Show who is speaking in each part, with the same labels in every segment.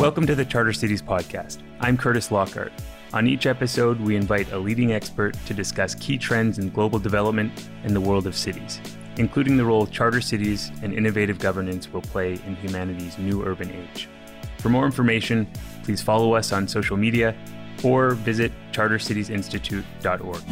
Speaker 1: Welcome to the Charter Cities podcast. I'm Kurtis Lockhart. On each episode, we invite a leading expert to discuss key trends in global development and the world of cities, including the role charter cities and innovative governance will play in humanity's new urban age. For more information, please follow us on social media or visit chartercitiesinstitute.org.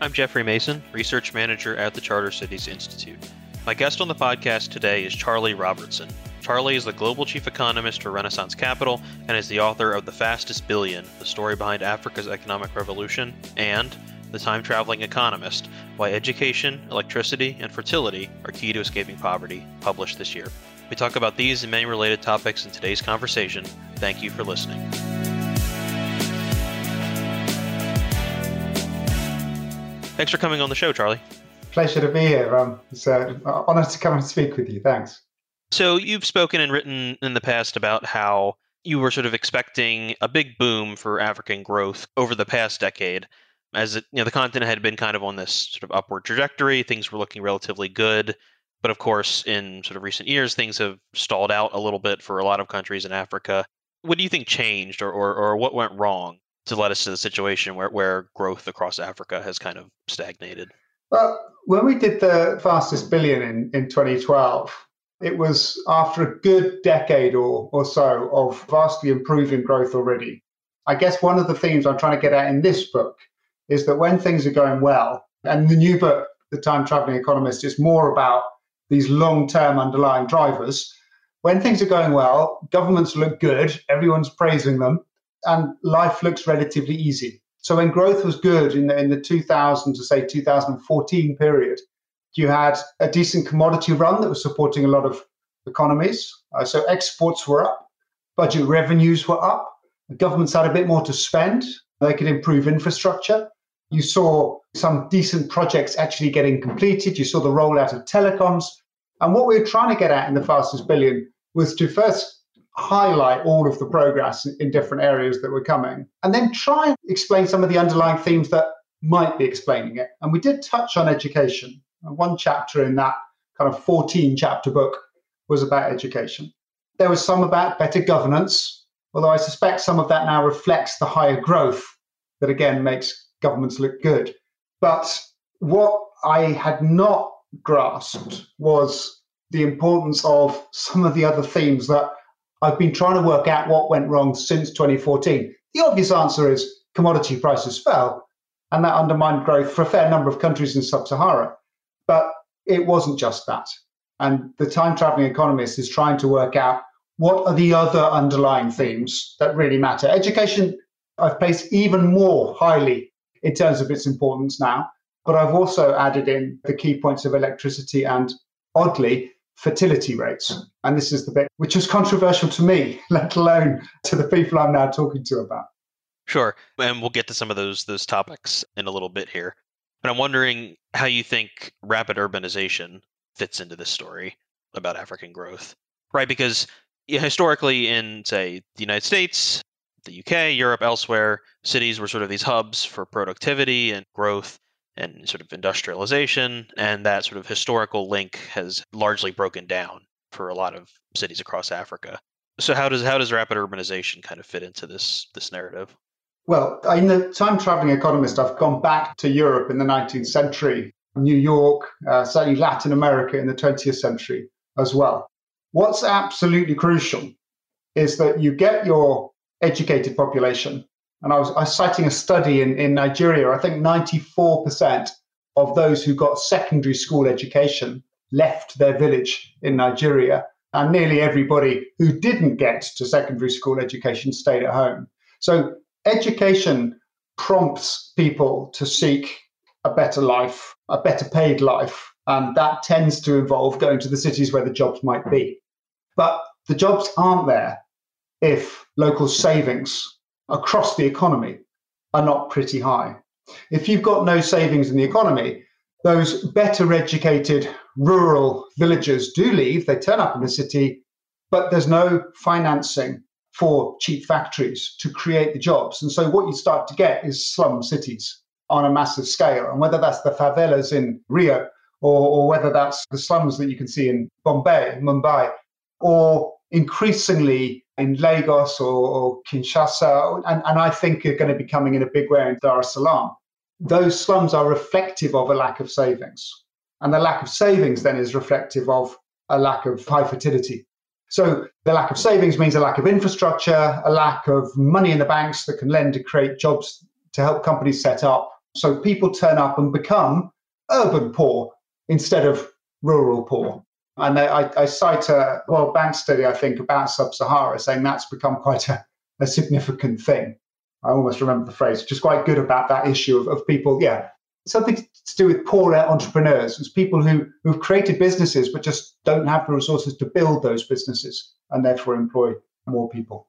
Speaker 2: I'm Jeffrey Mason, Research Manager at the Charter Cities Institute. My guest on the podcast today is Charlie Robertson, Charlie is the global chief economist for Renaissance Capital and is the author of The Fastest Billion The Story Behind Africa's Economic Revolution and The Time Traveling Economist Why Education, Electricity, and Fertility Are Key to Escaping Poverty, published this year. We talk about these and many related topics in today's conversation. Thank you for listening. Thanks for coming on the show, Charlie.
Speaker 3: Pleasure to be here. Um, it's an honor to come and speak with you. Thanks.
Speaker 2: So you've spoken and written in the past about how you were sort of expecting a big boom for African growth over the past decade. As it, you know, the continent had been kind of on this sort of upward trajectory, things were looking relatively good. But of course, in sort of recent years, things have stalled out a little bit for a lot of countries in Africa. What do you think changed or, or, or what went wrong to lead us to the situation where, where growth across Africa has kind of stagnated?
Speaker 3: Well, when we did the fastest billion in, in 2012, it was after a good decade or, or so of vastly improving growth already. I guess one of the themes I'm trying to get at in this book is that when things are going well, and the new book, The Time Traveling Economist, is more about these long term underlying drivers. When things are going well, governments look good, everyone's praising them, and life looks relatively easy. So when growth was good in the, in the 2000 to say 2014 period, you had a decent commodity run that was supporting a lot of economies. Uh, so exports were up, budget revenues were up, the governments had a bit more to spend, they could improve infrastructure. You saw some decent projects actually getting completed. You saw the rollout of telecoms. And what we were trying to get at in the fastest billion was to first highlight all of the progress in different areas that were coming, and then try and explain some of the underlying themes that might be explaining it. And we did touch on education. One chapter in that kind of 14 chapter book was about education. There was some about better governance, although I suspect some of that now reflects the higher growth that again makes governments look good. But what I had not grasped was the importance of some of the other themes that I've been trying to work out what went wrong since 2014. The obvious answer is commodity prices fell, and that undermined growth for a fair number of countries in sub Sahara. But it wasn't just that. And the time traveling economist is trying to work out what are the other underlying themes that really matter. Education, I've placed even more highly in terms of its importance now, but I've also added in the key points of electricity and, oddly, fertility rates. And this is the bit which was controversial to me, let alone to the people I'm now talking to about.
Speaker 2: Sure. And we'll get to some of those those topics in a little bit here. But I'm wondering how you think rapid urbanization fits into this story about African growth, right? Because historically, in, say, the United States, the UK, Europe, elsewhere, cities were sort of these hubs for productivity and growth and sort of industrialization. And that sort of historical link has largely broken down for a lot of cities across Africa. So how does how does rapid urbanization kind of fit into this this narrative?
Speaker 3: Well, in the time traveling economist, I've gone back to Europe in the 19th century, New York, uh, certainly Latin America in the 20th century as well. What's absolutely crucial is that you get your educated population. And I was, I was citing a study in, in Nigeria. I think 94% of those who got secondary school education left their village in Nigeria. And nearly everybody who didn't get to secondary school education stayed at home. So education prompts people to seek a better life, a better paid life. And that tends to involve going to the cities where the jobs might be. But the jobs aren't there if local savings across the economy are not pretty high. If you've got no savings in the economy, those better educated rural villagers do leave, they turn up in the city, but there's no financing for cheap factories to create the jobs. And so what you start to get is slum cities on a massive scale. And whether that's the favelas in Rio or, or whether that's the slums that you can see in Bombay, Mumbai, or increasingly in Lagos or, or Kinshasa, and, and I think are going to be coming in a big way in Dar es Salaam. Those slums are reflective of a lack of savings. And the lack of savings then is reflective of a lack of high fertility. So the lack of savings means a lack of infrastructure, a lack of money in the banks that can lend to create jobs to help companies set up. So people turn up and become urban poor instead of rural poor. And I, I cite a World Bank study, I think, about sub Sahara, saying that's become quite a, a significant thing. I almost remember the phrase, which is quite good about that issue of, of people, yeah, something to do with poorer entrepreneurs. It's people who, who've created businesses but just don't have the resources to build those businesses and therefore employ more people.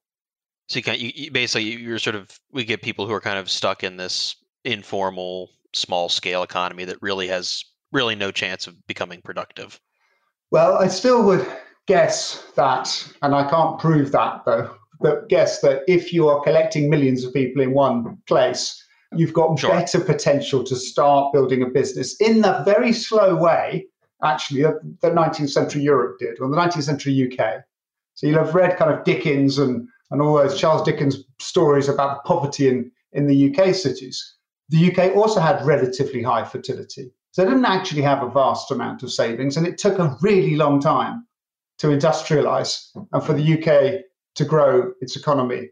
Speaker 2: So you, you basically you're sort of we get people who are kind of stuck in this informal, small scale economy that really has really no chance of becoming productive.
Speaker 3: Well, I still would guess that, and I can't prove that though, but guess that if you are collecting millions of people in one place, you've got sure. better potential to start building a business in the very slow way, actually, that 19th century Europe did, or the 19th century UK. So you'll have read kind of Dickens and, and all those Charles Dickens stories about poverty in, in the UK cities. The UK also had relatively high fertility. So they didn't actually have a vast amount of savings, and it took a really long time to industrialize and for the UK to grow its economy.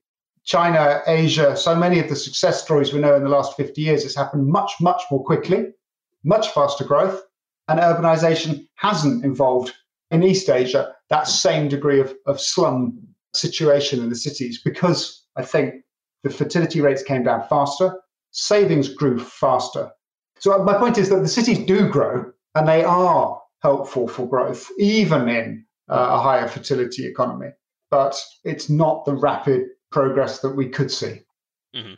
Speaker 3: China, Asia, so many of the success stories we know in the last 50 years, it's happened much, much more quickly, much faster growth, and urbanization hasn't involved in East Asia that same degree of, of slum situation in the cities because I think the fertility rates came down faster, savings grew faster, so my point is that the cities do grow and they are helpful for growth, even in uh, a higher fertility economy. But it's not the rapid progress that we could see.
Speaker 2: Mm-hmm.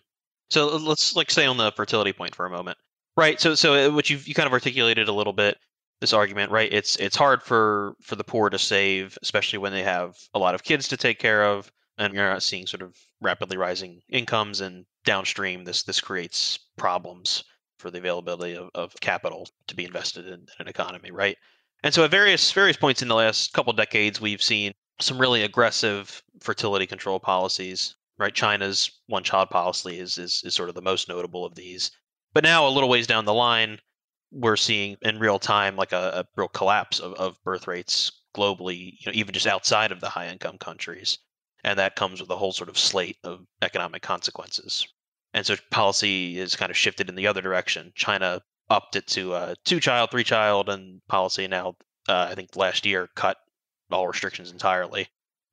Speaker 2: So let's like stay on the fertility point for a moment, right? So so uh, what you you kind of articulated a little bit this argument, right? It's it's hard for for the poor to save, especially when they have a lot of kids to take care of, and you're not seeing sort of rapidly rising incomes and downstream. This this creates problems for the availability of, of capital to be invested in, in an economy, right? And so at various various points in the last couple decades, we've seen some really aggressive fertility control policies. Right, China's one-child policy is, is is sort of the most notable of these. But now, a little ways down the line, we're seeing in real time like a, a real collapse of, of birth rates globally. You know, even just outside of the high-income countries, and that comes with a whole sort of slate of economic consequences. And so policy is kind of shifted in the other direction. China upped it to a two child, three child, and policy now, uh, I think last year, cut all restrictions entirely.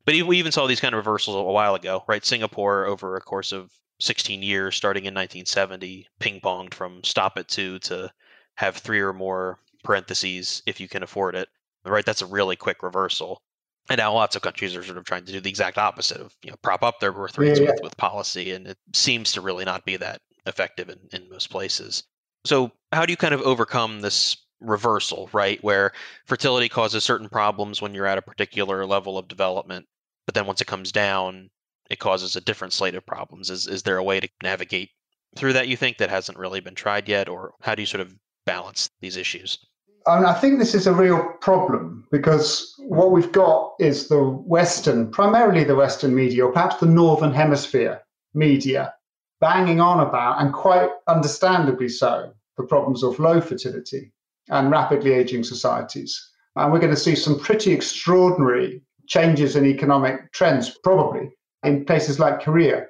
Speaker 2: But we even saw these kind of reversals a while ago, right? Singapore, over a course of 16 years, starting in 1970, ping ponged from stop at two to have three or more parentheses if you can afford it. Right? That's a really quick reversal. And now lots of countries are sort of trying to do the exact opposite of you know prop up their birth rates yeah, yeah. With, with policy, and it seems to really not be that effective in, in most places. So how do you kind of overcome this reversal, right? Where fertility causes certain problems when you're at a particular level of development, but then once it comes down, it causes a different slate of problems. Is is there a way to navigate through that you think that hasn't really been tried yet, or how do you sort of balance these issues?
Speaker 3: And I think this is a real problem because what we've got is the Western, primarily the Western media, or perhaps the Northern Hemisphere media, banging on about, and quite understandably so, the problems of low fertility and rapidly aging societies. And we're going to see some pretty extraordinary changes in economic trends, probably in places like Korea,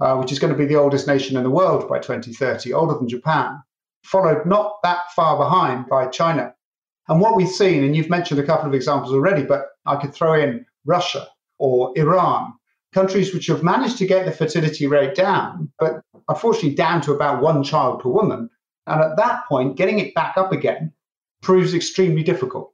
Speaker 3: uh, which is going to be the oldest nation in the world by 2030, older than Japan, followed not that far behind by China. And what we've seen, and you've mentioned a couple of examples already, but I could throw in Russia or Iran, countries which have managed to get the fertility rate down, but unfortunately down to about one child per woman. And at that point, getting it back up again proves extremely difficult.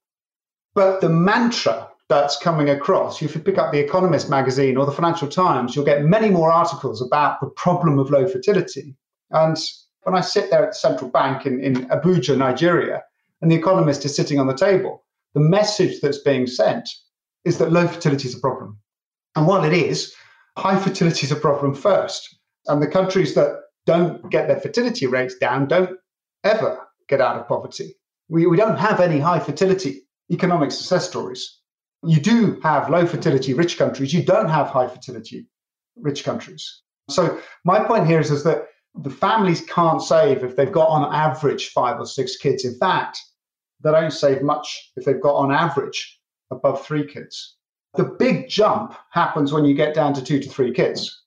Speaker 3: But the mantra that's coming across, if you pick up The Economist magazine or the Financial Times, you'll get many more articles about the problem of low fertility. And when I sit there at the central bank in, in Abuja, Nigeria, and the economist is sitting on the table, the message that's being sent is that low fertility is a problem. And while it is, high fertility is a problem first. And the countries that don't get their fertility rates down don't ever get out of poverty. We, we don't have any high fertility economic success stories. You do have low fertility rich countries. You don't have high fertility rich countries. So my point here is, is that the families can't save if they've got on average five or six kids. In fact, they don't save much if they've got on average above three kids. The big jump happens when you get down to two to three kids.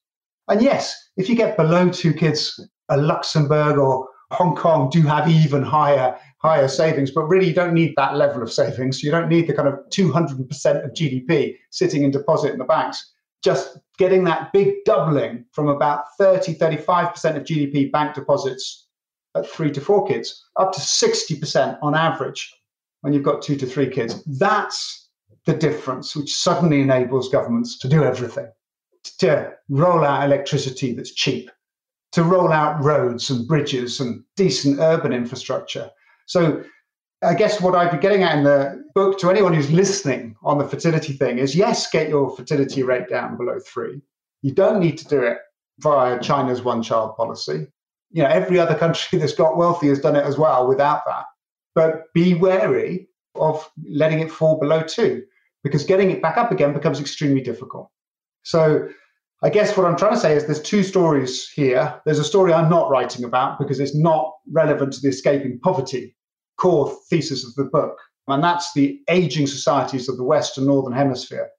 Speaker 3: And yes, if you get below two kids, a Luxembourg or Hong Kong do have even higher higher savings, but really you don't need that level of savings. You don't need the kind of 200% of GDP sitting in deposit in the banks. Just getting that big doubling from about 30, 35% of GDP bank deposits at three to four kids up to 60% on average when you've got two to three kids. That's the difference, which suddenly enables governments to do everything to roll out electricity that's cheap, to roll out roads and bridges and decent urban infrastructure. So, I guess what I'd be getting at in the book to anyone who's listening on the fertility thing is yes, get your fertility rate down below three. You don't need to do it via China's one child policy. You know, every other country that's got wealthy has done it as well without that. But be wary of letting it fall below two because getting it back up again becomes extremely difficult. So I guess what I'm trying to say is there's two stories here. There's a story I'm not writing about because it's not relevant to the escaping poverty core thesis of the book. And that's the aging societies of the West and Northern Hemisphere.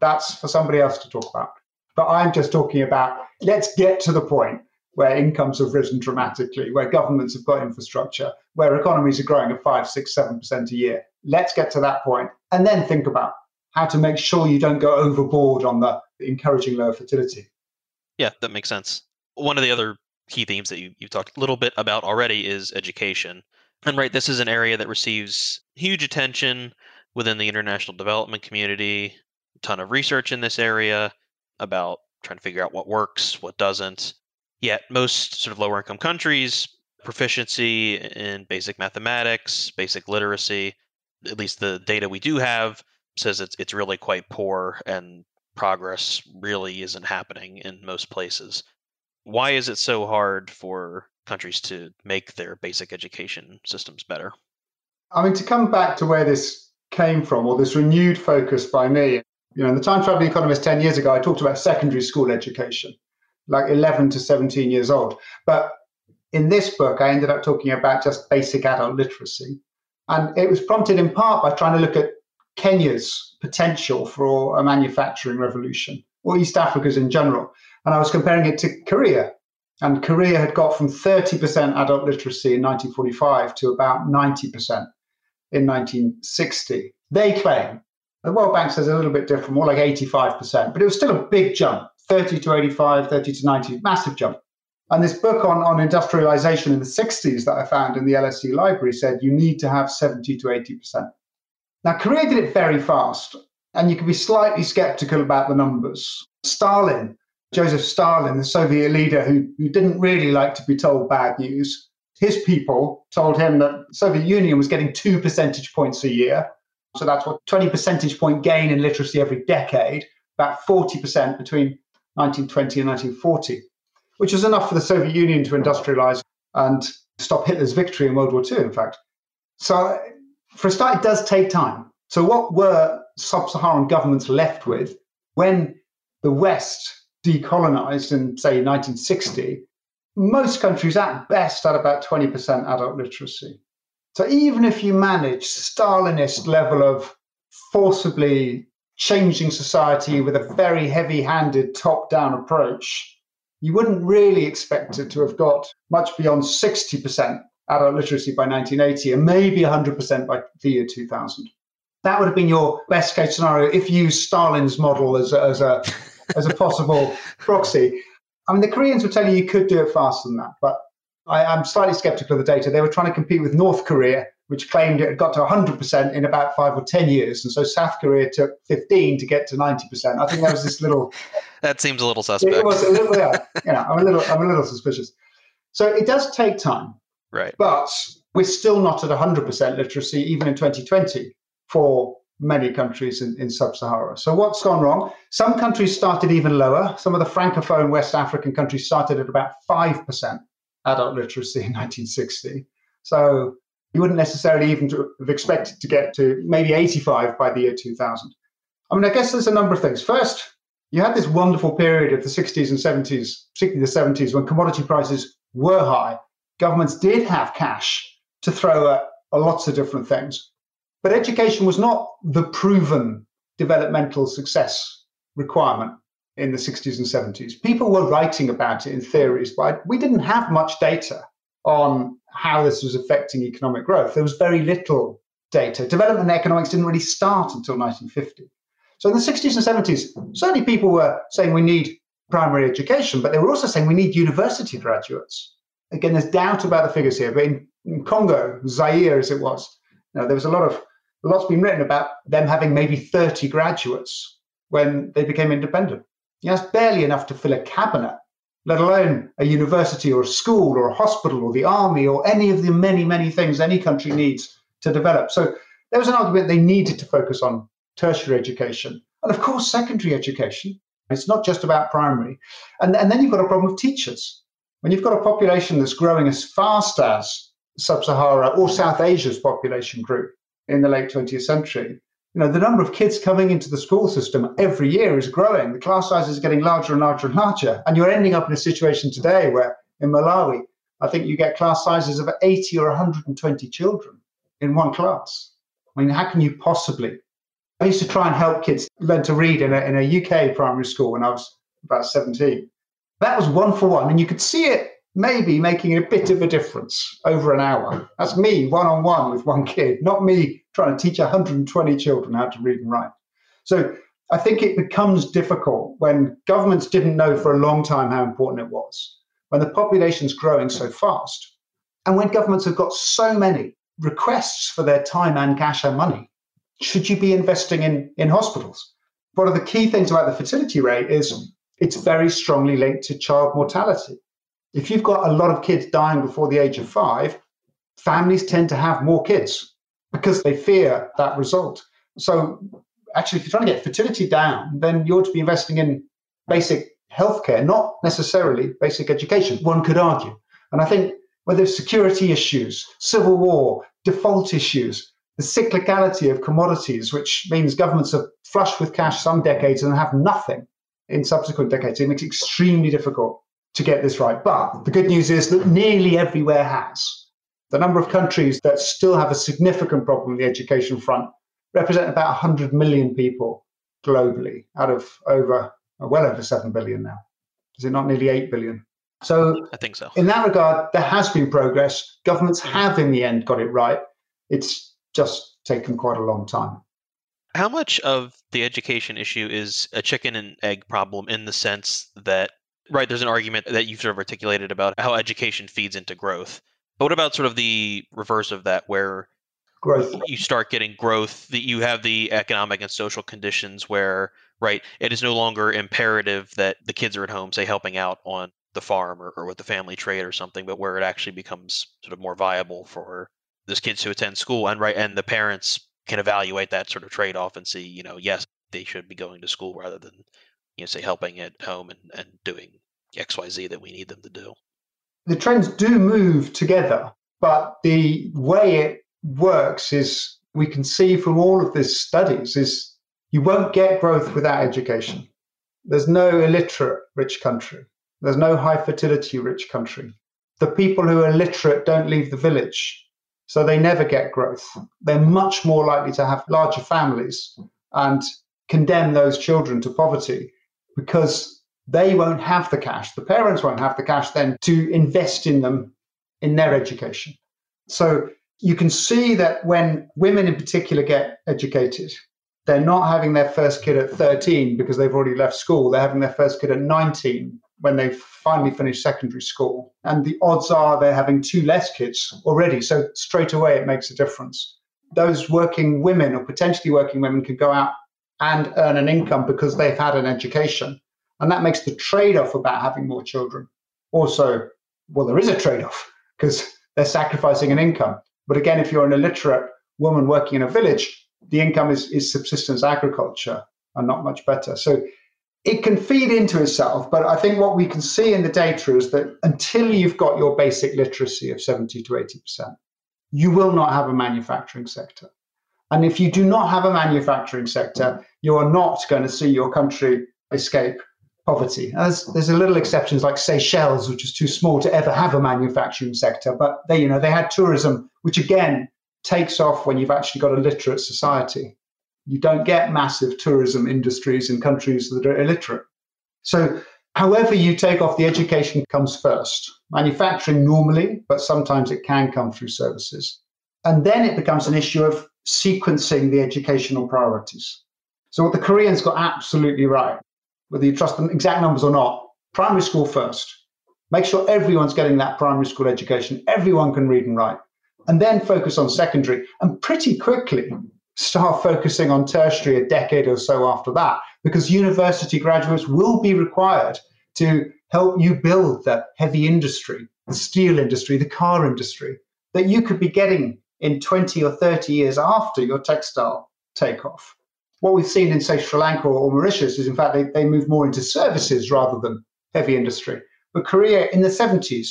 Speaker 3: That's for somebody else to talk about. But I'm just talking about let's get to the point where incomes have risen dramatically, where governments have got infrastructure, where economies are growing at five, six, seven percent a year. Let's get to that point and then think about how to make sure you don't go overboard on the encouraging lower fertility.
Speaker 2: Yeah, that makes sense. One of the other key themes that you, you've talked a little bit about already is education. And right, this is an area that receives huge attention within the international development community, a ton of research in this area about trying to figure out what works, what doesn't. Yet, most sort of lower income countries, proficiency in basic mathematics, basic literacy, at least the data we do have, says it's, it's really quite poor and progress really isn't happening in most places. Why is it so hard for countries to make their basic education systems better?
Speaker 3: I mean, to come back to where this came from, or this renewed focus by me, you know, in the Time Traveling Economist 10 years ago, I talked about secondary school education, like 11 to 17 years old. But in this book, I ended up talking about just basic adult literacy. And it was prompted in part by trying to look at Kenya's potential for a manufacturing revolution, or East Africa's in general. And I was comparing it to Korea. And Korea had got from 30% adult literacy in 1945 to about 90% in 1960. They claim, the World Bank says a little bit different, more like 85%, but it was still a big jump 30 to 85, 30 to 90, massive jump. And this book on, on industrialization in the 60s that I found in the LSE library said you need to have 70 to 80%. Now, Korea did it very fast, and you can be slightly skeptical about the numbers. Stalin, Joseph Stalin, the Soviet leader who, who didn't really like to be told bad news, his people told him that the Soviet Union was getting two percentage points a year. So that's what 20 percentage point gain in literacy every decade, about 40% between 1920 and 1940, which was enough for the Soviet Union to industrialize and stop Hitler's victory in World War II, in fact. So for a start, it does take time. So, what were sub Saharan governments left with when the West decolonized in, say, 1960? Most countries at best had about 20% adult literacy. So, even if you manage Stalinist level of forcibly changing society with a very heavy handed top down approach, you wouldn't really expect it to have got much beyond 60% adult literacy by 1980 and maybe 100% by the year 2000. That would have been your best case scenario if you used Stalin's model as a, as a, as a possible proxy. I mean, the Koreans would tell you you could do it faster than that, but I, am slightly skeptical of the data. They were trying to compete with North Korea, which claimed it had got to 100% in about five or 10 years. And so South Korea took 15 to get to 90%. I think that was this little.
Speaker 2: that seems a little suspect.
Speaker 3: It was a little, yeah. You know, I'm a little, I'm a little suspicious. So it does take time.
Speaker 2: Right.
Speaker 3: But we're still not at 100% literacy, even in 2020, for many countries in, in sub Sahara. So, what's gone wrong? Some countries started even lower. Some of the Francophone West African countries started at about 5% adult literacy in 1960. So, you wouldn't necessarily even have expected to get to maybe 85 by the year 2000. I mean, I guess there's a number of things. First, you had this wonderful period of the 60s and 70s, particularly the 70s, when commodity prices were high. Governments did have cash to throw at lots of different things. But education was not the proven developmental success requirement in the 60s and 70s. People were writing about it in theories, but we didn't have much data on how this was affecting economic growth. There was very little data. Development economics didn't really start until 1950. So in the 60s and 70s, certainly people were saying we need primary education, but they were also saying we need university graduates. Again, there's doubt about the figures here, but in, in Congo, Zaire as it was, you know, there was a lot of a lot's been written about them having maybe 30 graduates when they became independent. That's barely enough to fill a cabinet, let alone a university or a school or a hospital or the army or any of the many, many things any country needs to develop. So there was an argument they needed to focus on tertiary education. And of course, secondary education. It's not just about primary. And, and then you've got a problem with teachers. When you've got a population that's growing as fast as Sub Sahara or South Asia's population grew in the late 20th century, you know, the number of kids coming into the school system every year is growing. The class size is getting larger and larger and larger. And you're ending up in a situation today where in Malawi, I think you get class sizes of 80 or 120 children in one class. I mean, how can you possibly I used to try and help kids learn to read in a, in a UK primary school when I was about 17. That was one for one, and you could see it maybe making a bit of a difference over an hour. That's me one on one with one kid, not me trying to teach 120 children how to read and write. So I think it becomes difficult when governments didn't know for a long time how important it was, when the population's growing so fast, and when governments have got so many requests for their time and cash and money should you be investing in, in hospitals? One of the key things about the fertility rate is it's very strongly linked to child mortality. If you've got a lot of kids dying before the age of five, families tend to have more kids because they fear that result. So, actually, if you're trying to get fertility down, then you ought to be investing in basic healthcare, not necessarily basic education, one could argue. And I think whether it's security issues, civil war, default issues, the cyclicality of commodities, which means governments are flush with cash some decades and have nothing in subsequent decades. It makes it extremely difficult to get this right. But the good news is that nearly everywhere has. The number of countries that still have a significant problem on the education front represent about 100 million people globally out of over, well over 7 billion now. Is it not nearly 8 billion?
Speaker 2: So I think so.
Speaker 3: In that regard, there has been progress. Governments mm-hmm. have, in the end, got it right. It's just taken quite a long time.
Speaker 2: How much of the education issue is a chicken and egg problem in the sense that, right, there's an argument that you've sort of articulated about how education feeds into growth. But what about sort of the reverse of that, where
Speaker 3: growth
Speaker 2: you start getting growth, that you have the economic and social conditions where, right, it is no longer imperative that the kids are at home, say, helping out on the farm or, or with the family trade or something, but where it actually becomes sort of more viable for those kids to attend school and right and the parents can evaluate that sort of trade off and see you know yes they should be going to school rather than you know say helping at home and, and doing xyz that we need them to do.
Speaker 3: The trends do move together but the way it works is we can see from all of these studies is you won't get growth without education. There's no illiterate rich country. There's no high fertility rich country. The people who are literate don't leave the village so they never get growth. They're much more likely to have larger families and condemn those children to poverty because they won't have the cash. The parents won't have the cash then to invest in them in their education. So you can see that when women in particular get educated, they're not having their first kid at 13 because they've already left school. They're having their first kid at 19 when they finally finish secondary school. And the odds are they're having two less kids already. So straight away, it makes a difference. Those working women or potentially working women can go out and earn an income because they've had an education. And that makes the trade off about having more children also, well, there is a trade off because they're sacrificing an income. But again, if you're an illiterate woman working in a village, the income is, is subsistence agriculture and not much better. So it can feed into itself, but I think what we can see in the data is that until you've got your basic literacy of 70 to 80%, you will not have a manufacturing sector. And if you do not have a manufacturing sector, you are not going to see your country escape poverty. There's, there's a little exceptions like Seychelles, which is too small to ever have a manufacturing sector, but they, you know, they had tourism, which again takes off when you've actually got a literate society. You don't get massive tourism industries in countries that are illiterate. So, however you take off, the education comes first. Manufacturing normally, but sometimes it can come through services. And then it becomes an issue of sequencing the educational priorities. So, what the Koreans got absolutely right whether you trust the exact numbers or not, primary school first. Make sure everyone's getting that primary school education, everyone can read and write, and then focus on secondary. And pretty quickly start focusing on tertiary a decade or so after that, because university graduates will be required to help you build the heavy industry, the steel industry, the car industry that you could be getting in 20 or 30 years after your textile takeoff what we've seen in, say, Sri Lanka or Mauritius is, in fact, they, they move more into services rather than heavy industry. But Korea in the 70s,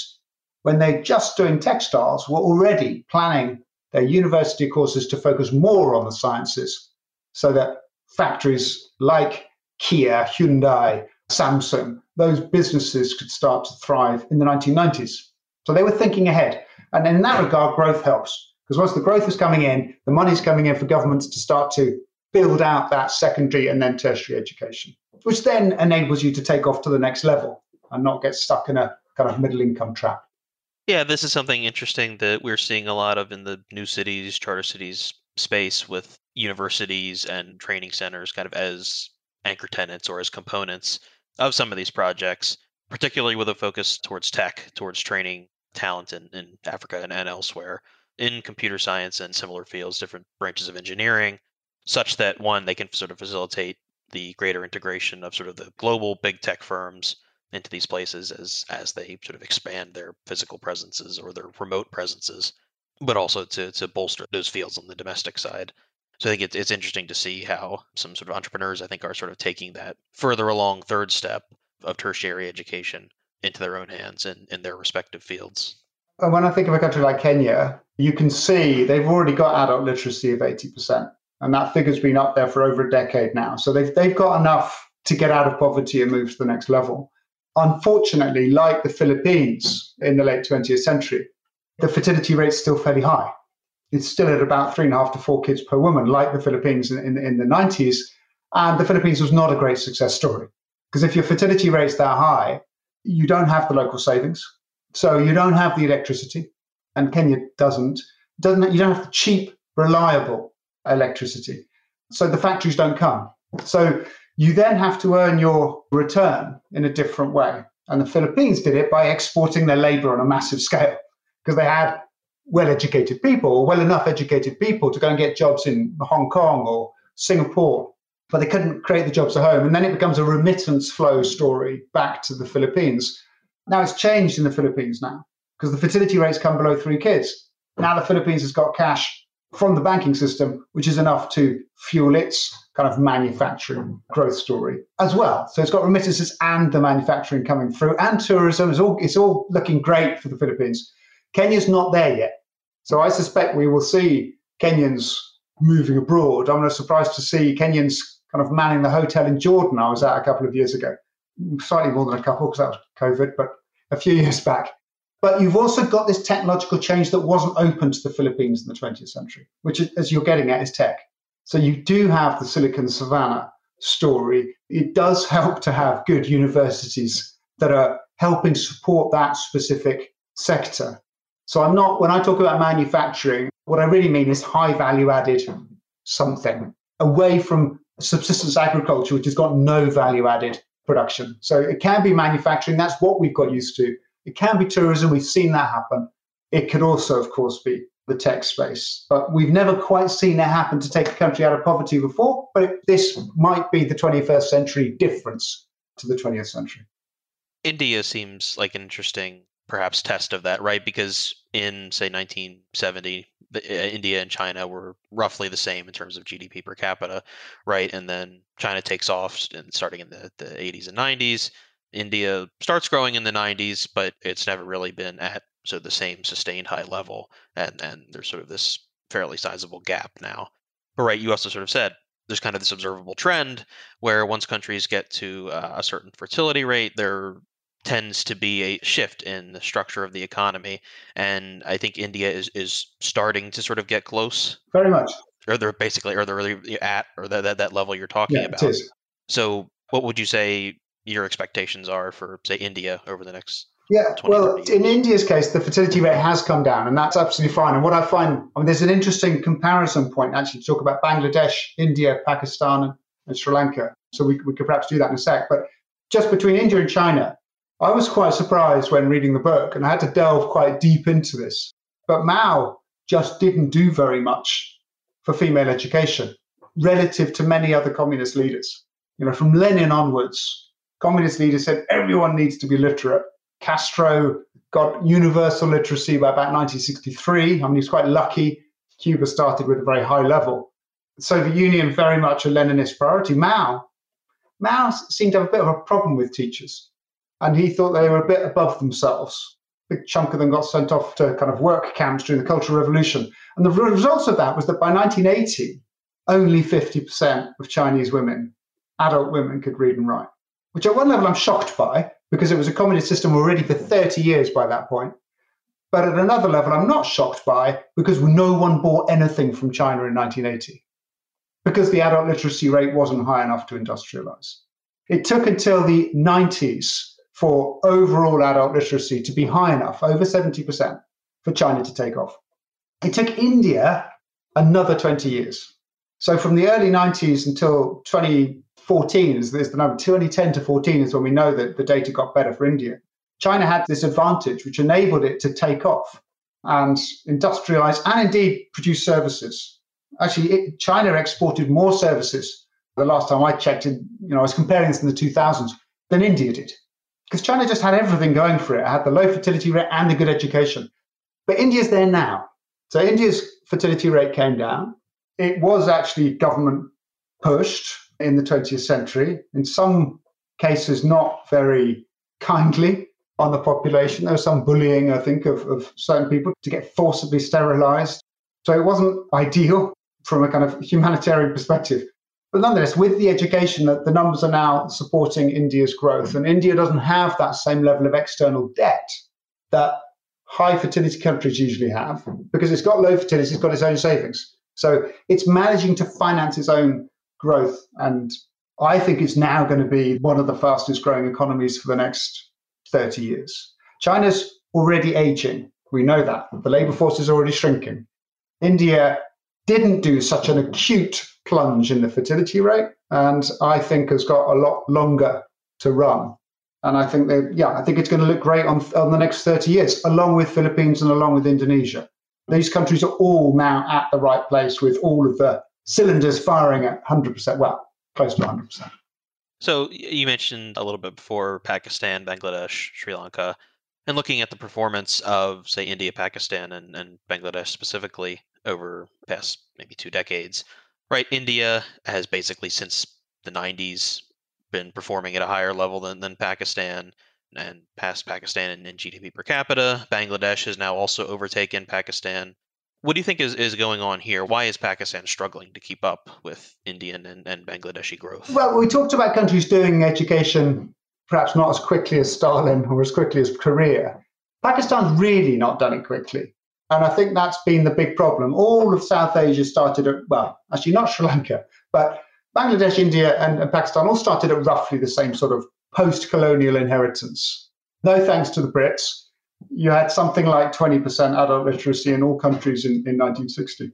Speaker 3: when they're just doing textiles, were already planning their university courses to focus more on the sciences so that factories like Kia, Hyundai, Samsung, those businesses could start to thrive in the 1990s. So they were thinking ahead. And in that regard, growth helps. Because once the growth is coming in, the money's coming in for governments to start to build out that secondary and then tertiary education, which then enables you to take off to the next level and not get stuck in a kind of middle income trap.
Speaker 2: Yeah, this is something interesting that we're seeing a lot of in the new cities, charter cities space with universities and training centers kind of as anchor tenants or as components of some of these projects, particularly with a focus towards tech, towards training talent in, in Africa and, and elsewhere in computer science and similar fields, different branches of engineering, such that one they can sort of facilitate the greater integration of sort of the global big tech firms into these places as as they sort of expand their physical presences or their remote presences, but also to to bolster those fields on the domestic side. So I think it's it's interesting to see how some sort of entrepreneurs I think are sort of taking that further along third step of tertiary education into their own hands in, in their respective fields.
Speaker 3: And when I think of a country like Kenya, you can see they've already got adult literacy of 80% and that figure's been up there for over a decade now. So they've they've got enough to get out of poverty and move to the next level. Unfortunately, like the Philippines in the late 20th century, the fertility rate's still fairly high. It's still at about three and a half to four kids per woman, like the Philippines in, in, in the 90s. And the Philippines was not a great success story because if your fertility rate's that high, you don't have the local savings, so you don't have the electricity, and Kenya doesn't. Doesn't you don't have the cheap, reliable electricity. So the factories don't come. So you then have to earn your return in a different way. And the Philippines did it by exporting their labor on a massive scale because they had well educated people, or well enough educated people to go and get jobs in Hong Kong or Singapore, but they couldn't create the jobs at home. And then it becomes a remittance flow story back to the Philippines. Now it's changed in the Philippines now because the fertility rates come below three kids. Now the Philippines has got cash from the banking system, which is enough to fuel its kind of manufacturing growth story as well. So it's got remittances and the manufacturing coming through, and tourism. It's all it's all looking great for the Philippines. Kenya's not there yet, so I suspect we will see Kenyans moving abroad. I'm not surprised to see Kenyans kind of manning the hotel in Jordan. I was at a couple of years ago, slightly more than a couple because that was COVID, but a few years back. But you've also got this technological change that wasn't open to the Philippines in the 20th century, which, as you're getting at, is tech. So you do have the Silicon Savannah story. It does help to have good universities that are helping support that specific sector. So I'm not, when I talk about manufacturing, what I really mean is high value added something away from subsistence agriculture, which has got no value added production. So it can be manufacturing. That's what we've got used to. It can be tourism. We've seen that happen. It could also, of course, be the tech space. But we've never quite seen it happen to take a country out of poverty before. But it, this might be the 21st century difference to the 20th century.
Speaker 2: India seems like an interesting, perhaps, test of that, right? Because in, say, 1970, uh, India and China were roughly the same in terms of GDP per capita, right? And then China takes off and starting in the, the 80s and 90s. India starts growing in the 90s, but it's never really been at so the same sustained high level, and then there's sort of this fairly sizable gap now. But right, you also sort of said there's kind of this observable trend where once countries get to uh, a certain fertility rate, there tends to be a shift in the structure of the economy. And I think India is, is starting to sort of get close.
Speaker 3: Very much.
Speaker 2: Or they're basically, or they're really at, or that, that, that level you're talking
Speaker 3: yeah,
Speaker 2: about. So what would you say your expectations are for, say, India over the next
Speaker 3: yeah, well, in India's case, the fertility rate has come down, and that's absolutely fine. And what I find, I mean, there's an interesting comparison point actually to talk about Bangladesh, India, Pakistan, and Sri Lanka. So we, we could perhaps do that in a sec. But just between India and China, I was quite surprised when reading the book, and I had to delve quite deep into this. But Mao just didn't do very much for female education relative to many other communist leaders. You know, from Lenin onwards, communist leaders said everyone needs to be literate Castro got universal literacy by about 1963. I mean, he's quite lucky. Cuba started with a very high level. The Soviet Union, very much a Leninist priority. Mao, Mao seemed to have a bit of a problem with teachers, and he thought they were a bit above themselves. A big chunk of them got sent off to kind of work camps during the Cultural Revolution. And the result of that was that by 1980, only 50% of Chinese women, adult women, could read and write, which at one level I'm shocked by because it was a communist system already for 30 years by that point. But at another level, I'm not shocked by because no one bought anything from China in 1980 because the adult literacy rate wasn't high enough to industrialize. It took until the 90s for overall adult literacy to be high enough, over 70%, for China to take off. It took India another 20 years. So from the early 90s until 20, 14 is, is the number. 2010 to 14 is when we know that the data got better for India. China had this advantage, which enabled it to take off and industrialize and indeed produce services. Actually, it, China exported more services the last time I checked. In, you know, I was comparing this in the 2000s than India did, because China just had everything going for it. It had the low fertility rate and the good education. But India's there now. So India's fertility rate came down. It was actually government pushed in the 20th century, in some cases, not very kindly on the population. There was some bullying, I think, of, of certain people to get forcibly sterilized. So it wasn't ideal from a kind of humanitarian perspective. But nonetheless, with the education, that the numbers are now supporting India's growth, and India doesn't have that same level of external debt that high fertility countries usually have, because it's got low fertility, it's got its own savings. So it's managing to finance its own growth. And I think it's now going to be one of the fastest growing economies for the next 30 years. China's already aging. We know that. The labor force is already shrinking. India didn't do such an acute plunge in the fertility rate, and I think has got a lot longer to run. And I think that, yeah, I think it's going to look great on, on the next 30 years, along with Philippines and along with Indonesia. These countries are all now at the right place with all of the cylinders firing at 100%, well, close to 100%.
Speaker 2: So you mentioned a little bit before Pakistan, Bangladesh, Sri Lanka, and looking at the performance of, say, India, Pakistan, and, and Bangladesh specifically over past maybe two decades, right? India has basically since the 90s been performing at a higher level than, than Pakistan and past Pakistan in, in GDP per capita. Bangladesh has now also overtaken Pakistan what do you think is, is going on here? Why is Pakistan struggling to keep up with Indian and, and Bangladeshi growth?
Speaker 3: Well, we talked about countries doing education perhaps not as quickly as Stalin or as quickly as Korea. Pakistan's really not done it quickly. And I think that's been the big problem. All of South Asia started at, well, actually not Sri Lanka, but Bangladesh, India, and, and Pakistan all started at roughly the same sort of post colonial inheritance. No thanks to the Brits you had something like 20% adult literacy in all countries in, in 1960.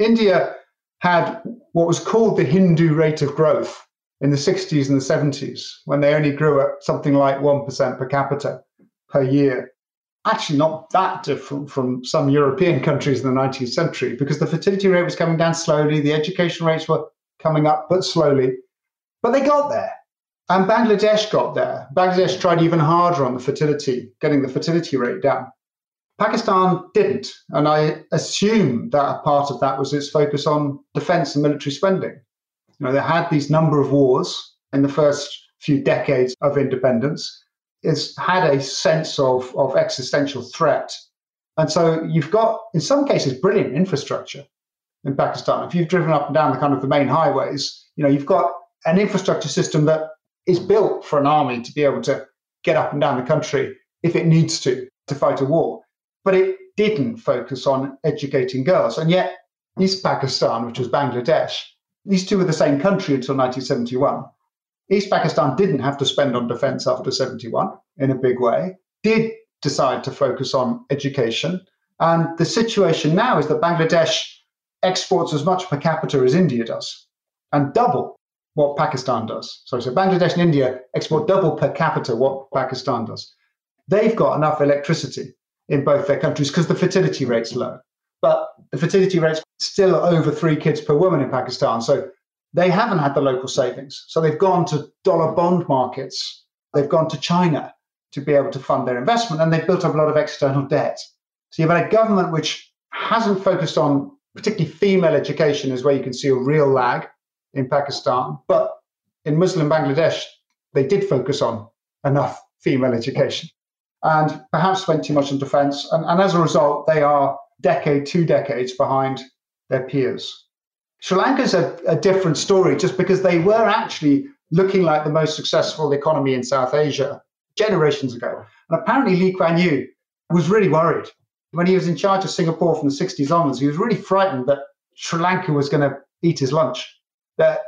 Speaker 3: India had what was called the Hindu rate of growth in the 60s and the 70s, when they only grew at something like 1% per capita per year. Actually, not that different from some European countries in the 19th century, because the fertility rate was coming down slowly, the education rates were coming up, but slowly. But they got there. And Bangladesh got there. Bangladesh tried even harder on the fertility, getting the fertility rate down. Pakistan didn't. And I assume that a part of that was its focus on defense and military spending. You know, they had these number of wars in the first few decades of independence. It's had a sense of, of existential threat. And so you've got, in some cases, brilliant infrastructure. in Pakistan. If you've driven up and down the kind of the main highways, you know, you've got an infrastructure system that is built for an army to be able to get up and down the country if it needs to to fight a war. But it didn't focus on educating girls. And yet, East Pakistan, which was Bangladesh, these two were the same country until 1971. East Pakistan didn't have to spend on defense after 71 in a big way, did decide to focus on education. And the situation now is that Bangladesh exports as much per capita as India does and double what Pakistan does. So, so Bangladesh and India export double per capita what Pakistan does. They've got enough electricity in both their countries because the fertility rate's low. But the fertility rate's still over three kids per woman in Pakistan. So they haven't had the local savings. So they've gone to dollar bond markets. They've gone to China to be able to fund their investment, and they've built up a lot of external debt. So you've had a government which hasn't focused on particularly female education, is where you can see a real lag in Pakistan. But in Muslim Bangladesh, they did focus on enough female education and perhaps spent too much on defense. And, and as a result, they are decade, two decades behind their peers. Sri Lanka's a, a different story just because they were actually looking like the most successful economy in South Asia generations ago. And apparently, Lee Kuan Yew was really worried. When he was in charge of Singapore from the 60s onwards, he was really frightened that Sri Lanka was going to eat his lunch, that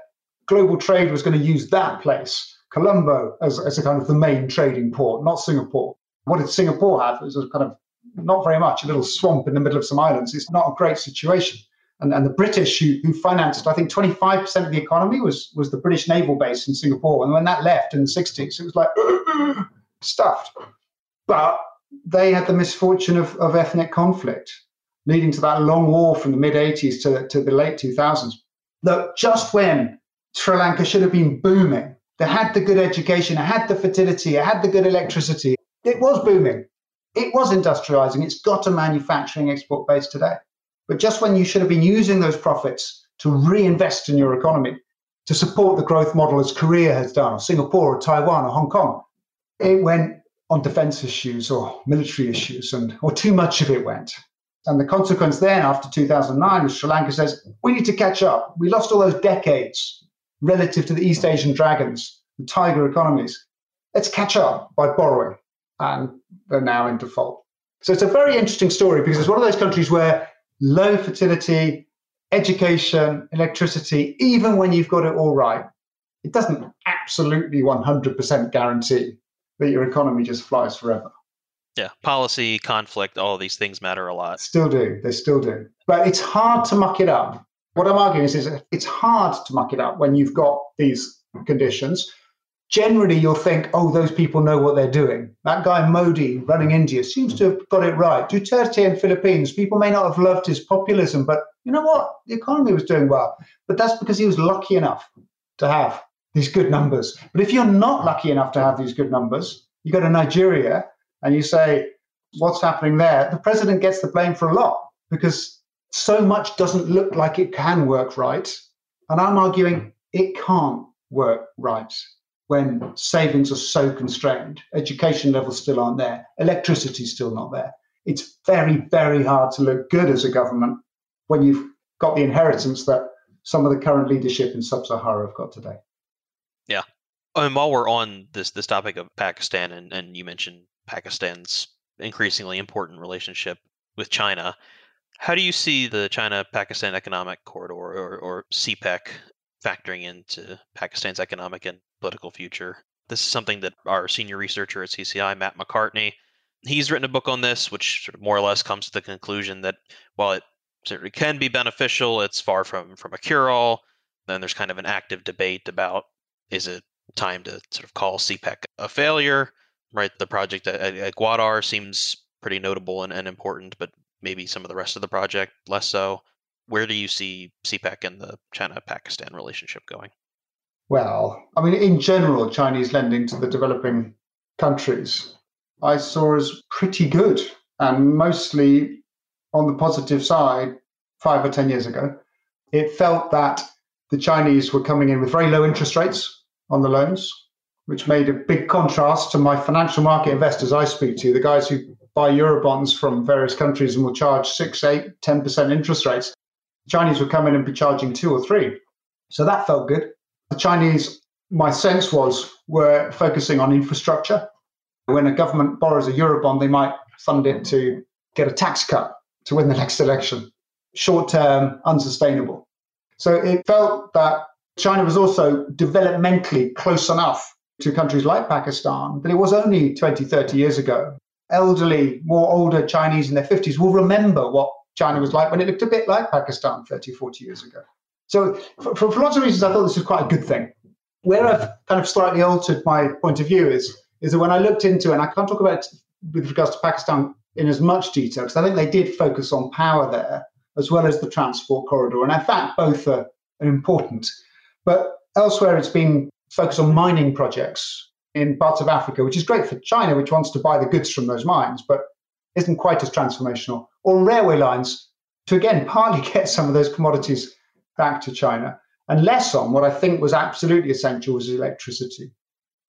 Speaker 3: global trade was going to use that place, Colombo, as, as a kind of the main trading port, not Singapore. What did Singapore have? It was kind of not very much, a little swamp in the middle of some islands. It's not a great situation and, and the British who, who financed, I think 25% of the economy was, was the British naval base in Singapore. And when that left in the 60s, it was like stuffed. But they had the misfortune of, of ethnic conflict, leading to that long war from the mid 80s to, to the late 2000s. That just when Sri Lanka should have been booming, they had the good education, it had the fertility, it had the good electricity, it was booming. It was industrializing. It's got a manufacturing export base today. But just when you should have been using those profits to reinvest in your economy, to support the growth model as Korea has done, or Singapore, or Taiwan, or Hong Kong, it went on defense issues or military issues, and or too much of it went. And the consequence then, after 2009, was Sri Lanka says, we need to catch up. We lost all those decades relative to the East Asian dragons, the tiger economies. Let's catch up by borrowing. And they're now in default. So it's a very interesting story because it's one of those countries where low fertility, education, electricity, even when you've got it all right, it doesn't absolutely 100% guarantee that your economy just flies forever.
Speaker 2: Yeah, policy, conflict, all these things matter a lot.
Speaker 3: Still do. They still do. But it's hard to muck it up. What I'm arguing is, is it's hard to muck it up when you've got these conditions generally you'll think, oh, those people know what they're doing. That guy Modi running India seems to have got it right. Duterte in Philippines, people may not have loved his populism, but you know what? The economy was doing well. But that's because he was lucky enough to have these good numbers. But if you're not lucky enough to have these good numbers, you go to Nigeria and you say, what's happening there? The president gets the blame for a lot because so much doesn't look like it can work right. And I'm arguing it can't work right when savings are so constrained, education levels still aren't there, electricity still not there. It's very, very hard to look good as a government when you've got the inheritance that some of the current leadership in sub-Sahara have got today.
Speaker 2: And while we're on this this topic of Pakistan, and, and you mentioned Pakistan's increasingly important relationship with China, how do you see the China-Pakistan Economic Corridor, or, or CPEC, factoring into Pakistan's economic and political future. This is something that our senior researcher at CCI, Matt McCartney, he's written a book on this, which sort of more or less comes to the conclusion that while it certainly can be beneficial, it's far from from a cure-all. Then there's kind of an active debate about is it time to sort of call CPEC a failure? Right, the project at, at Gwadar seems pretty notable and, and important, but maybe some of the rest of the project less so. Where do you see CPEC and the China-Pakistan relationship going?
Speaker 3: Well, I mean, in general, Chinese lending to the developing countries I saw as pretty good and mostly on the positive side five or 10 years ago. It felt that the Chinese were coming in with very low interest rates on the loans, which made a big contrast to my financial market investors I speak to, the guys who buy Eurobonds from various countries and will charge 6, 8, 10% interest rates. The Chinese would come in and be charging two or three. So that felt good. The Chinese, my sense was, were focusing on infrastructure. When a government borrows a Eurobond, they might fund it to get a tax cut to win the next election. Short term, unsustainable. So it felt that China was also developmentally close enough to countries like Pakistan that it was only 20, 30 years ago. Elderly, more older Chinese in their 50s will remember what China was like when it looked a bit like Pakistan 30, 40 years ago. So, for, for, lots of reasons, I thought this was quite a good thing. Where I've kind of slightly altered my point of view is, is that when I looked into, and I can't talk about it with regards to Pakistan in as much detail, because I think they did focus on power there as well as the transport corridor. And in fact, both are important. But elsewhere, it's been focused on mining projects in parts of Africa, which is great for China, which wants to buy the goods from those mines, but isn't quite as transformational. Or railway lines to again partly get some of those commodities back to China, and less on what I think was absolutely essential was electricity.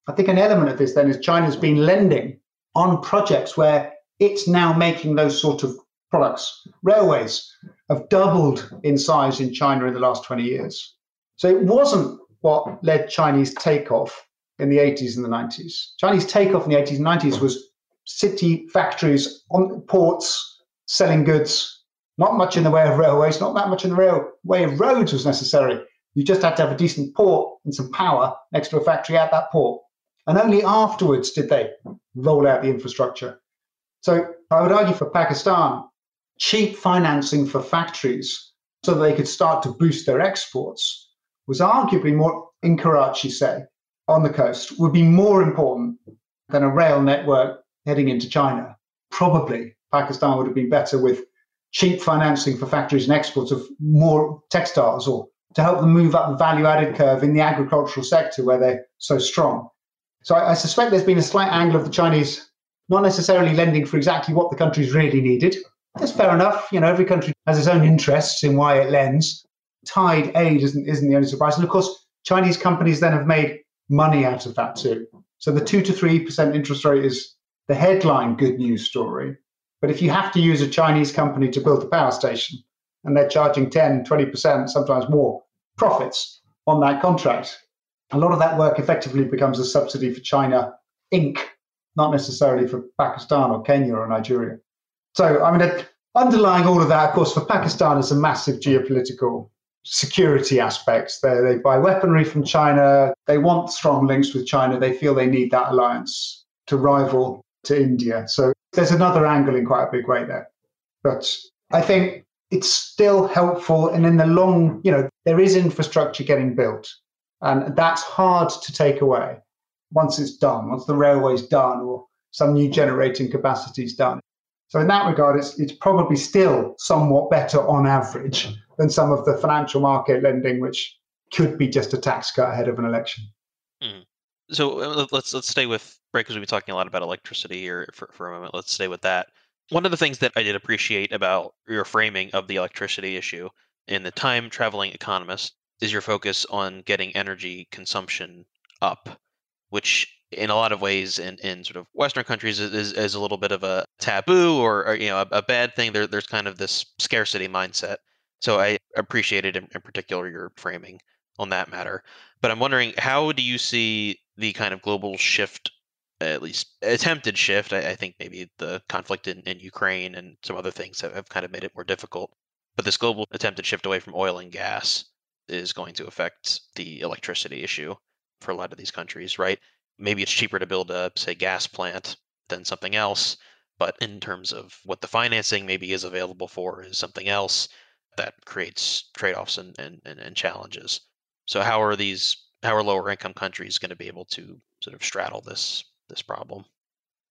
Speaker 3: I think an element of this then is China's been lending on projects where it's now making those sort of products. Railways have doubled in size in China in the last 20 years. So it wasn't what led Chinese takeoff in the 80s and the 90s. Chinese takeoff in the 80s and 90s was city factories on ports selling goods, not much in the way of railways, not that much in the rail, way of roads was necessary. You just had to have a decent port and some power next to a factory at that port. And only afterwards did they roll out the infrastructure. So I would argue for Pakistan, cheap financing for factories so they could start to boost their exports was arguably more, in Karachi, say, on the coast, would be more important than a rail network heading into China. Probably Pakistan would have been better with cheap financing for factories and exports of more textiles or to help them move up the value added curve in the agricultural sector where they're so strong. So I, I, suspect there's been a slight angle of the Chinese not necessarily lending for exactly what the countries really needed. That's fair enough. You know, every country has its own interests in why it lends. Tied aid isn't, isn't the only surprise. And of course, Chinese companies then have made money out of that too. So the two to three percent interest rate is the headline good news story. But if you have to use a Chinese company to build a power station and they're charging 10, 20%, sometimes more profits on that contract, a lot of that work effectively becomes a subsidy for China Inc., not necessarily for Pakistan or Kenya or Nigeria. So, I mean, underlying all of that, of course, for Pakistan is a massive geopolitical security aspects. They, they buy weaponry from China. They want strong links with China. They feel they need that alliance to rival to India. So there's another angle in quite a big way there. But I think it's still helpful. And in the long, you know, there is infrastructure getting built. And that's hard to take away once it's done, once the railway's done or some new generating capacity is done. So in that regard, it's, it's probably still somewhat better on average than some of the financial market lending, which could be just a tax cut ahead of an election.
Speaker 2: Mm. So uh, let's let's stay with because we've been talking a lot about electricity here for, for a moment. Let's stay with that. One of the things that I did appreciate about your framing of the electricity issue in the time traveling economist is your focus on getting energy consumption up, which in a lot of ways in, in sort of Western countries is, is a little bit of a taboo or, or you know a, a, bad thing. There, there's kind of this scarcity mindset. So I appreciated in, in particular your framing on that matter. But I'm wondering, how do you see the kind of global shift, at least attempted shift? I, I think maybe the conflict in, in, Ukraine and some other things have, have kind of made it more difficult. But this global attempted shift away from oil and gas is going to affect the electricity issue for a lot of these countries, right? Maybe it's cheaper to build a, say, gas plant than something else. But in terms of what the financing maybe is available for is something else that creates trade-offs and, and, and, challenges. So how are these how are lower income countries going to be able to sort of straddle this this problem?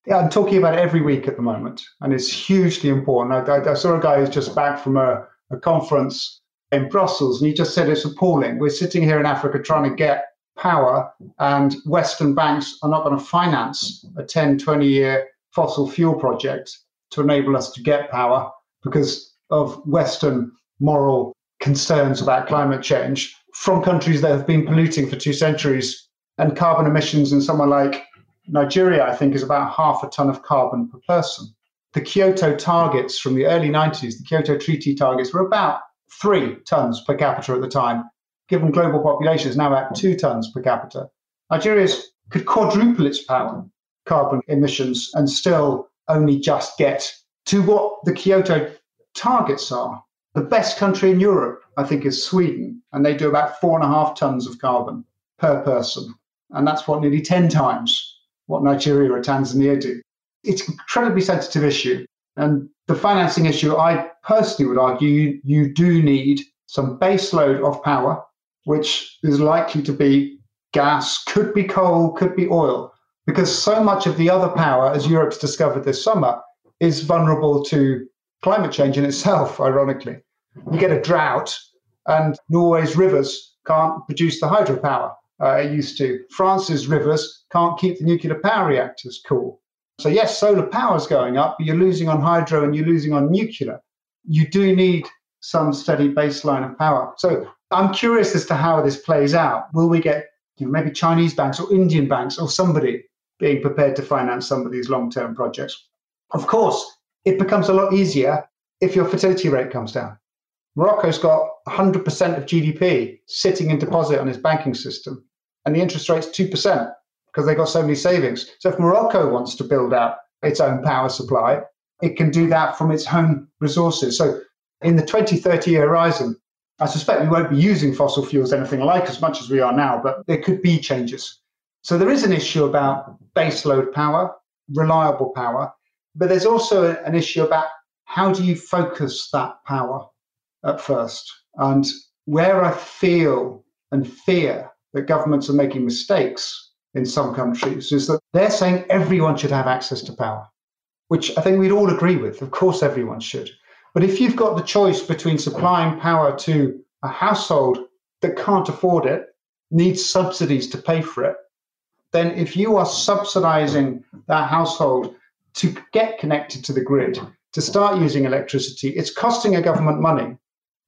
Speaker 3: Yeah, I'm talking about it every week at the moment, and it's hugely important. I, I, I saw a guy who's just back from a, a conference in Brussels, and he just said it's appalling. We're sitting here in Africa trying to get power, and Western banks are not going to finance a 10, 20 year fossil fuel project to enable us to get power because of Western moral concerns about climate change from countries that have been polluting for two centuries. And carbon emissions in somewhere like Nigeria, I think, is about half a ton of carbon per person. The Kyoto targets from the early 90s, the Kyoto Treaty targets, were about three tons per capita at the time. Given global population is now at two tons per capita. Nigeria could quadruple its power carbon emissions and still only just get to what the Kyoto targets are. The best country in Europe, I think, is Sweden, and they do about four and a half tons of carbon per person. And that's what nearly 10 times what Nigeria or Tanzania do. It's an incredibly sensitive issue. And the financing issue, I personally would argue you, you do need some baseload of power, which is likely to be gas, could be coal, could be oil, because so much of the other power, as Europe's discovered this summer, is vulnerable to climate change in itself, ironically. You get a drought, and Norway's rivers can't produce the hydropower uh, it used to. France's rivers can't keep the nuclear power reactors cool. So, yes, solar power is going up, but you're losing on hydro and you're losing on nuclear. You do need some steady baseline of power. So, I'm curious as to how this plays out. Will we get you know, maybe Chinese banks or Indian banks or somebody being prepared to finance some of these long term projects? Of course, it becomes a lot easier if your fertility rate comes down. Morocco's got 100% of GDP sitting in deposit on its banking system, and the interest rate's 2% because they've got so many savings. So if Morocco wants to build out its own power supply, it can do that from its own resources. So in the 2030 horizon, I suspect we won't be using fossil fuels anything like as much as we are now, but there could be changes. So there is an issue about baseload power, reliable power, but there's also an issue about how do you focus that power at first? And where I feel and fear that governments are making mistakes in some countries is that they're saying everyone should have access to power, which I think we'd all agree with. Of course, everyone should. But if you've got the choice between supplying power to a household that can't afford it, needs subsidies to pay for it, then if you are subsidizing that household to get connected to the grid, to start using electricity, it's costing a government money.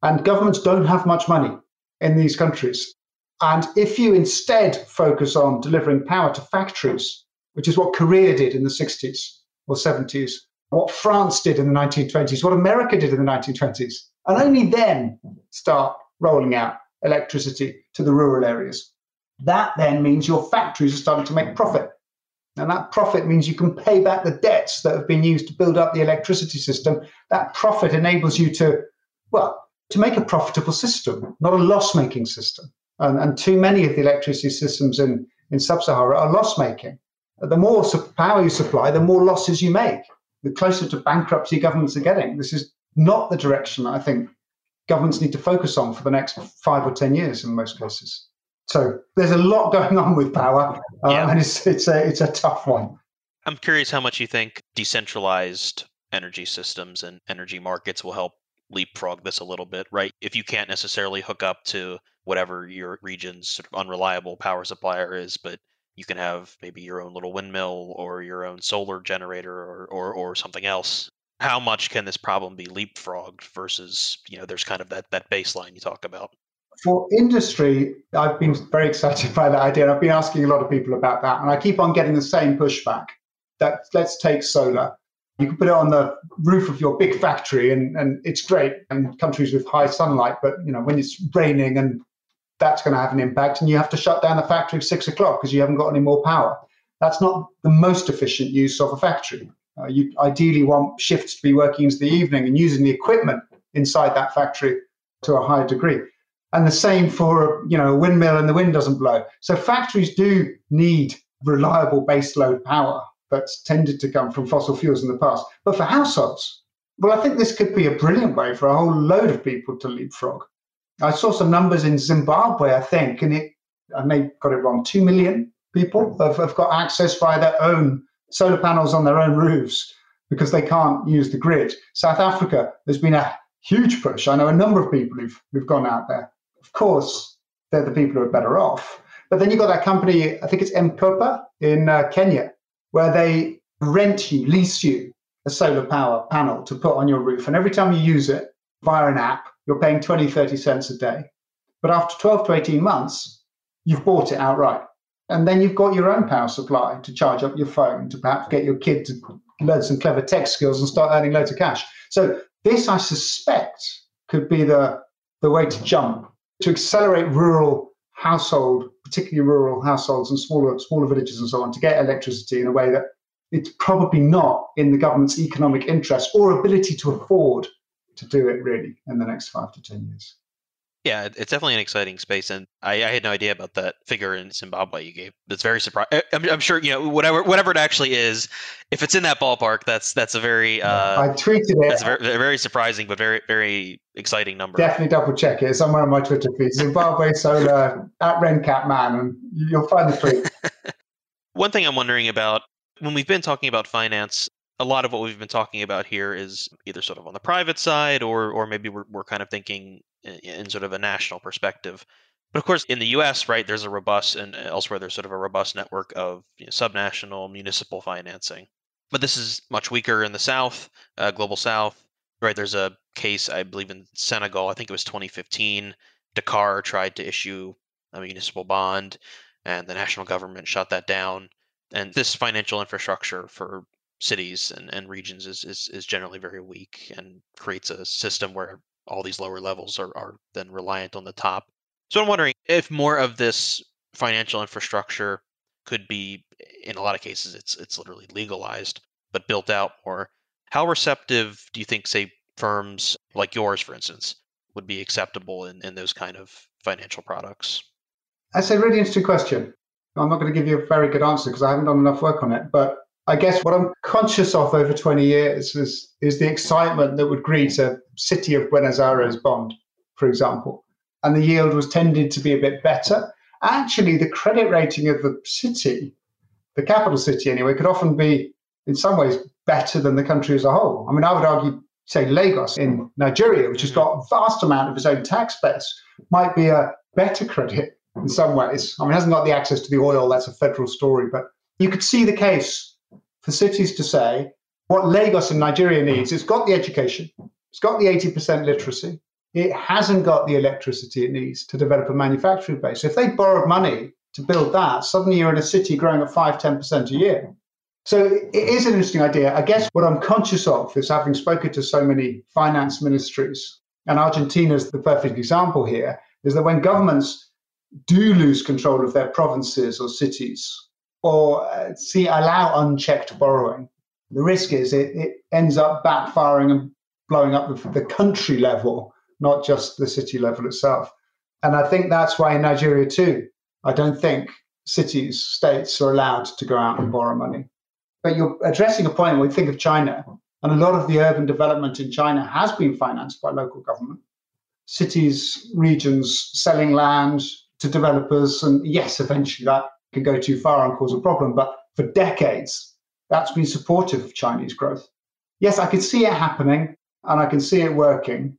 Speaker 3: And governments don't have much money in these countries. And if you instead focus on delivering power to factories, which is what Korea did in the 60s or 70s, what France did in the 1920s, what America did in the 1920s, and only then start rolling out electricity to the rural areas. That then means your factories are starting to make profit. And that profit means you can pay back the debts that have been used to build up the electricity system. That profit enables you to, well, to make a profitable system, not a loss making system. And, and, too many of the electricity systems in, in sub Sahara are loss making. The more power you supply, the more losses you make. The closer to bankruptcy governments are getting. This is not the direction I think governments need to focus on for the next five or 10 years in most cases. So there's a lot going on with power, uh, yeah. and it's, it's, a, it's a tough one.
Speaker 2: I'm curious how much you think decentralized energy systems and energy markets will help leapfrog this a little bit, right? If you can't necessarily hook up to whatever your region's sort of unreliable power supplier is, but you can have maybe your own little windmill or your own solar generator or, or, or something else. How much can this problem be leapfrogged versus, you know, there's kind of that, that baseline you talk about?
Speaker 3: For industry, I've been very excited by that idea. I've been asking a lot of people about that, and I keep on getting the same pushback that let's take solar. You can put it on the roof of your big factory, and, and it's great in countries with high sunlight. But you know, when it's raining, and that's going to have an impact, and you have to shut down the factory at six o'clock because you haven't got any more power. That's not the most efficient use of a factory. Uh, you ideally want shifts to be working into the evening and using the equipment inside that factory to a higher degree. And the same for you know a windmill and the wind doesn't blow. So factories do need reliable baseload power that's tended to come from fossil fuels in the past. But for households, well, I think this could be a brilliant way for a whole load of people to leapfrog. I saw some numbers in Zimbabwe, I think, and it I may got it wrong. Two million people have, have got access via their own solar panels on their own roofs because they can't use the grid. South Africa, there's been a huge push. I know a number of people who've, who've gone out there. Of course, they're the people who are better off. But then you've got that company, I think it's M-KOPA in uh, Kenya, where they rent you, lease you a solar power panel to put on your roof. And every time you use it via an app, you're paying 20, 30 cents a day. But after 12 to 18 months, you've bought it outright. And then you've got your own power supply to charge up your phone, to perhaps get your kid to learn some clever tech skills and start earning loads of cash. So, this, I suspect, could be the the way to jump to accelerate rural household, particularly rural households and smaller smaller villages and so on, to get electricity in a way that it's probably not in the government's economic interest or ability to afford to do it really in the next five to ten years.
Speaker 2: Yeah, it's definitely an exciting space, and I, I, had no idea about that figure in Zimbabwe you gave. That's very surprising. I'm, I'm, sure you know whatever whatever it actually is. If it's in that ballpark, that's that's a very uh,
Speaker 3: I tweeted it.
Speaker 2: That's very, very surprising, but very very exciting number.
Speaker 3: Definitely double check it. It's somewhere on my Twitter feed. Zimbabwe Solar at RenCap Man, and you'll find the tweet.
Speaker 2: One thing I'm wondering about when we've been talking about finance, a lot of what we've been talking about here is either sort of on the private side or or maybe we're, we're kind of thinking in, in sort of a national perspective. But of course, in the U.S., right, there's a robust, and elsewhere there's sort of a robust network of you know, subnational municipal financing. But this is much weaker in the South, uh, global South, right? There's a case, I believe, in Senegal. I think it was 2015. Dakar tried to issue a municipal bond, and the national government shut that down. And this financial infrastructure for cities and, and regions is, is, is generally very weak and creates a system where all these lower levels are, are then reliant on the top. So I'm wondering if more of this financial infrastructure could be, in a lot of cases, it's it's literally legalized, but built out more. How receptive do you think, say, firms like yours, for instance, would be acceptable in, in those kind of financial products?
Speaker 3: That's a really interesting question. I'm not going to give you a very good answer because I haven't done enough work on it. But I guess what I'm conscious of over 20 years is, is the excitement that would greet a city of Buenos Aires bond, for example. And the yield was tended to be a bit better. Actually, the credit rating of the city, the capital city anyway, could often be in some ways better than the country as a whole. I mean, I would argue, say, Lagos in Nigeria, which has got a vast amount of its own tax base, might be a better credit in some ways. I mean, it hasn't got the access to the oil, that's a federal story, but you could see the case for cities to say what Lagos in Nigeria needs. It's got the education, it's got the 80% literacy, it hasn't got the electricity it needs to develop a manufacturing base. If they borrowed money to build that, suddenly you're in a city growing at 5 10% a year. So it is an interesting idea. I guess what I'm conscious of is having spoken to so many finance ministries, and Argentina is the perfect example here, is that when governments do lose control of their provinces or cities, or uh, see allow unchecked borrowing, the risk is it, it ends up backfiring and blowing up the, the country level, not just the city level itself. And I think that's why in Nigeria too, I don't think cities, states are allowed to go out and borrow money. But you're addressing a point when we think of China, and a lot of the urban development in China has been financed by local government. Cities, regions selling land to developers, and yes, eventually that can go too far and cause a problem. But for decades, that's been supportive of Chinese growth. Yes, I can see it happening and I can see it working,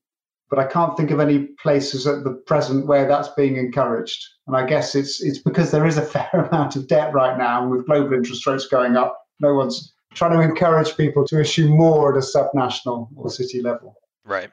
Speaker 3: but I can't think of any places at the present where that's being encouraged. And I guess it's it's because there is a fair amount of debt right now, and with global interest rates going up, no one's trying to encourage people to issue more at a subnational or city level.
Speaker 2: Right.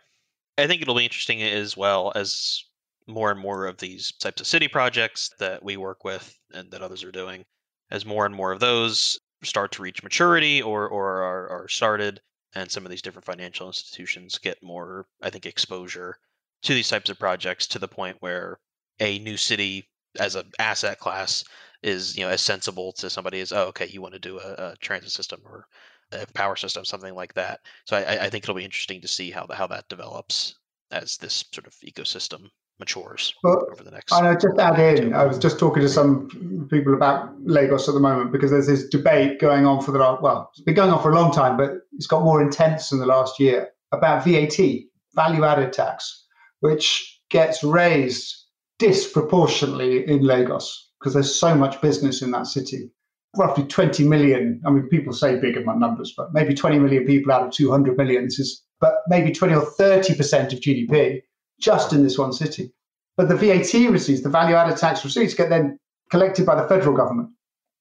Speaker 2: I think it'll be interesting as well as more and more of these types of city projects that we work with and that others are doing, as more and more of those start to reach maturity or, or are, are started, and some of these different financial institutions get more, I think, exposure to these types of projects to the point where a new city as an asset class is you know as sensible to somebody as oh okay you want to do a, a transit system or a power system something like that. So I, I think it'll be interesting to see how the, how that develops as this sort of ecosystem matures well, over the next.
Speaker 3: And I just add in, I was just talking to some people about Lagos at the moment because there's this debate going on for the last, well, it's been going on for a long time, but it's got more intense in the last year about VAT, value added tax, which gets raised disproportionately in Lagos because there's so much business in that city. Roughly 20 million, I mean, people say big amount numbers, but maybe 20 million people out of 200 million. This is, but maybe 20 or 30% of GDP just in this one city. But the VAT receipts, the value added tax receipts, get then collected by the federal government.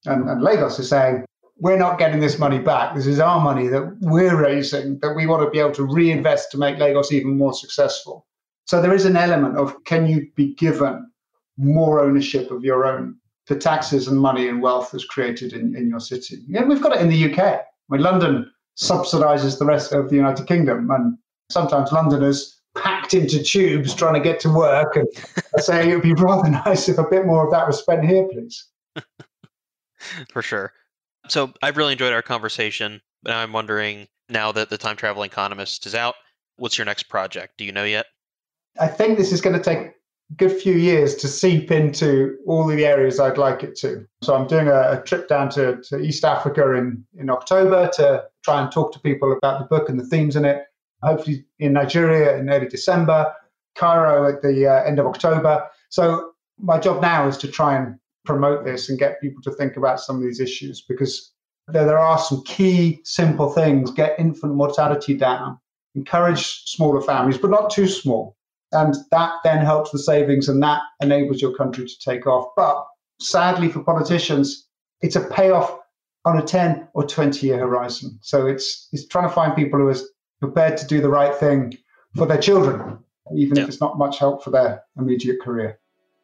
Speaker 3: And, and Lagos is saying, we're not getting this money back. This is our money that we're raising that we want to be able to reinvest to make Lagos even more successful. So there is an element of can you be given more ownership of your own, the taxes and money and wealth that's created in, in your city. Yeah, we've got it in the UK. I mean, London subsidizes the rest of the United Kingdom, and sometimes Londoners packed into tubes trying to get to work and say it would be rather nice if a bit more of that was spent here, please.
Speaker 2: For sure. So I've really enjoyed our conversation, but I'm wondering now that the time travel economist is out, what's your next project? Do you know yet?
Speaker 3: I think this is going to take a good few years to seep into all the areas I'd like it to. So I'm doing a, a trip down to, to East Africa in, in October to try and talk to people about the book and the themes in it. Hopefully in Nigeria in early December, Cairo at the uh, end of October. So my job now is to try and promote this and get people to think about some of these issues because there, there are some key simple things. Get infant mortality down, encourage smaller families, but not too small. And that then helps the savings and that enables your country to take off. But sadly for politicians, it's a payoff on a 10 or 20 year horizon. So it's, it's trying to find people who are prepared to do the right thing for their children, even yeah. if it's not much help for their immediate career.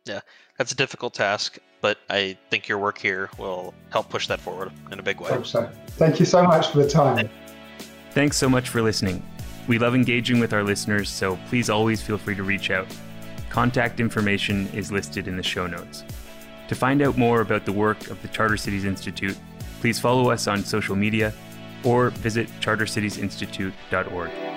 Speaker 2: Yeah, that's a difficult task, but I think your work here will help push that forward in a big way.
Speaker 3: Hope so. Thank you so much for the time.
Speaker 1: Thanks so much for listening. We love engaging with our listeners, so please always feel free to reach out. Contact information is listed in the show notes. To find out more about the work of the Charter Cities Institute, please follow us on social media or visit chartercitiesinstitute.org.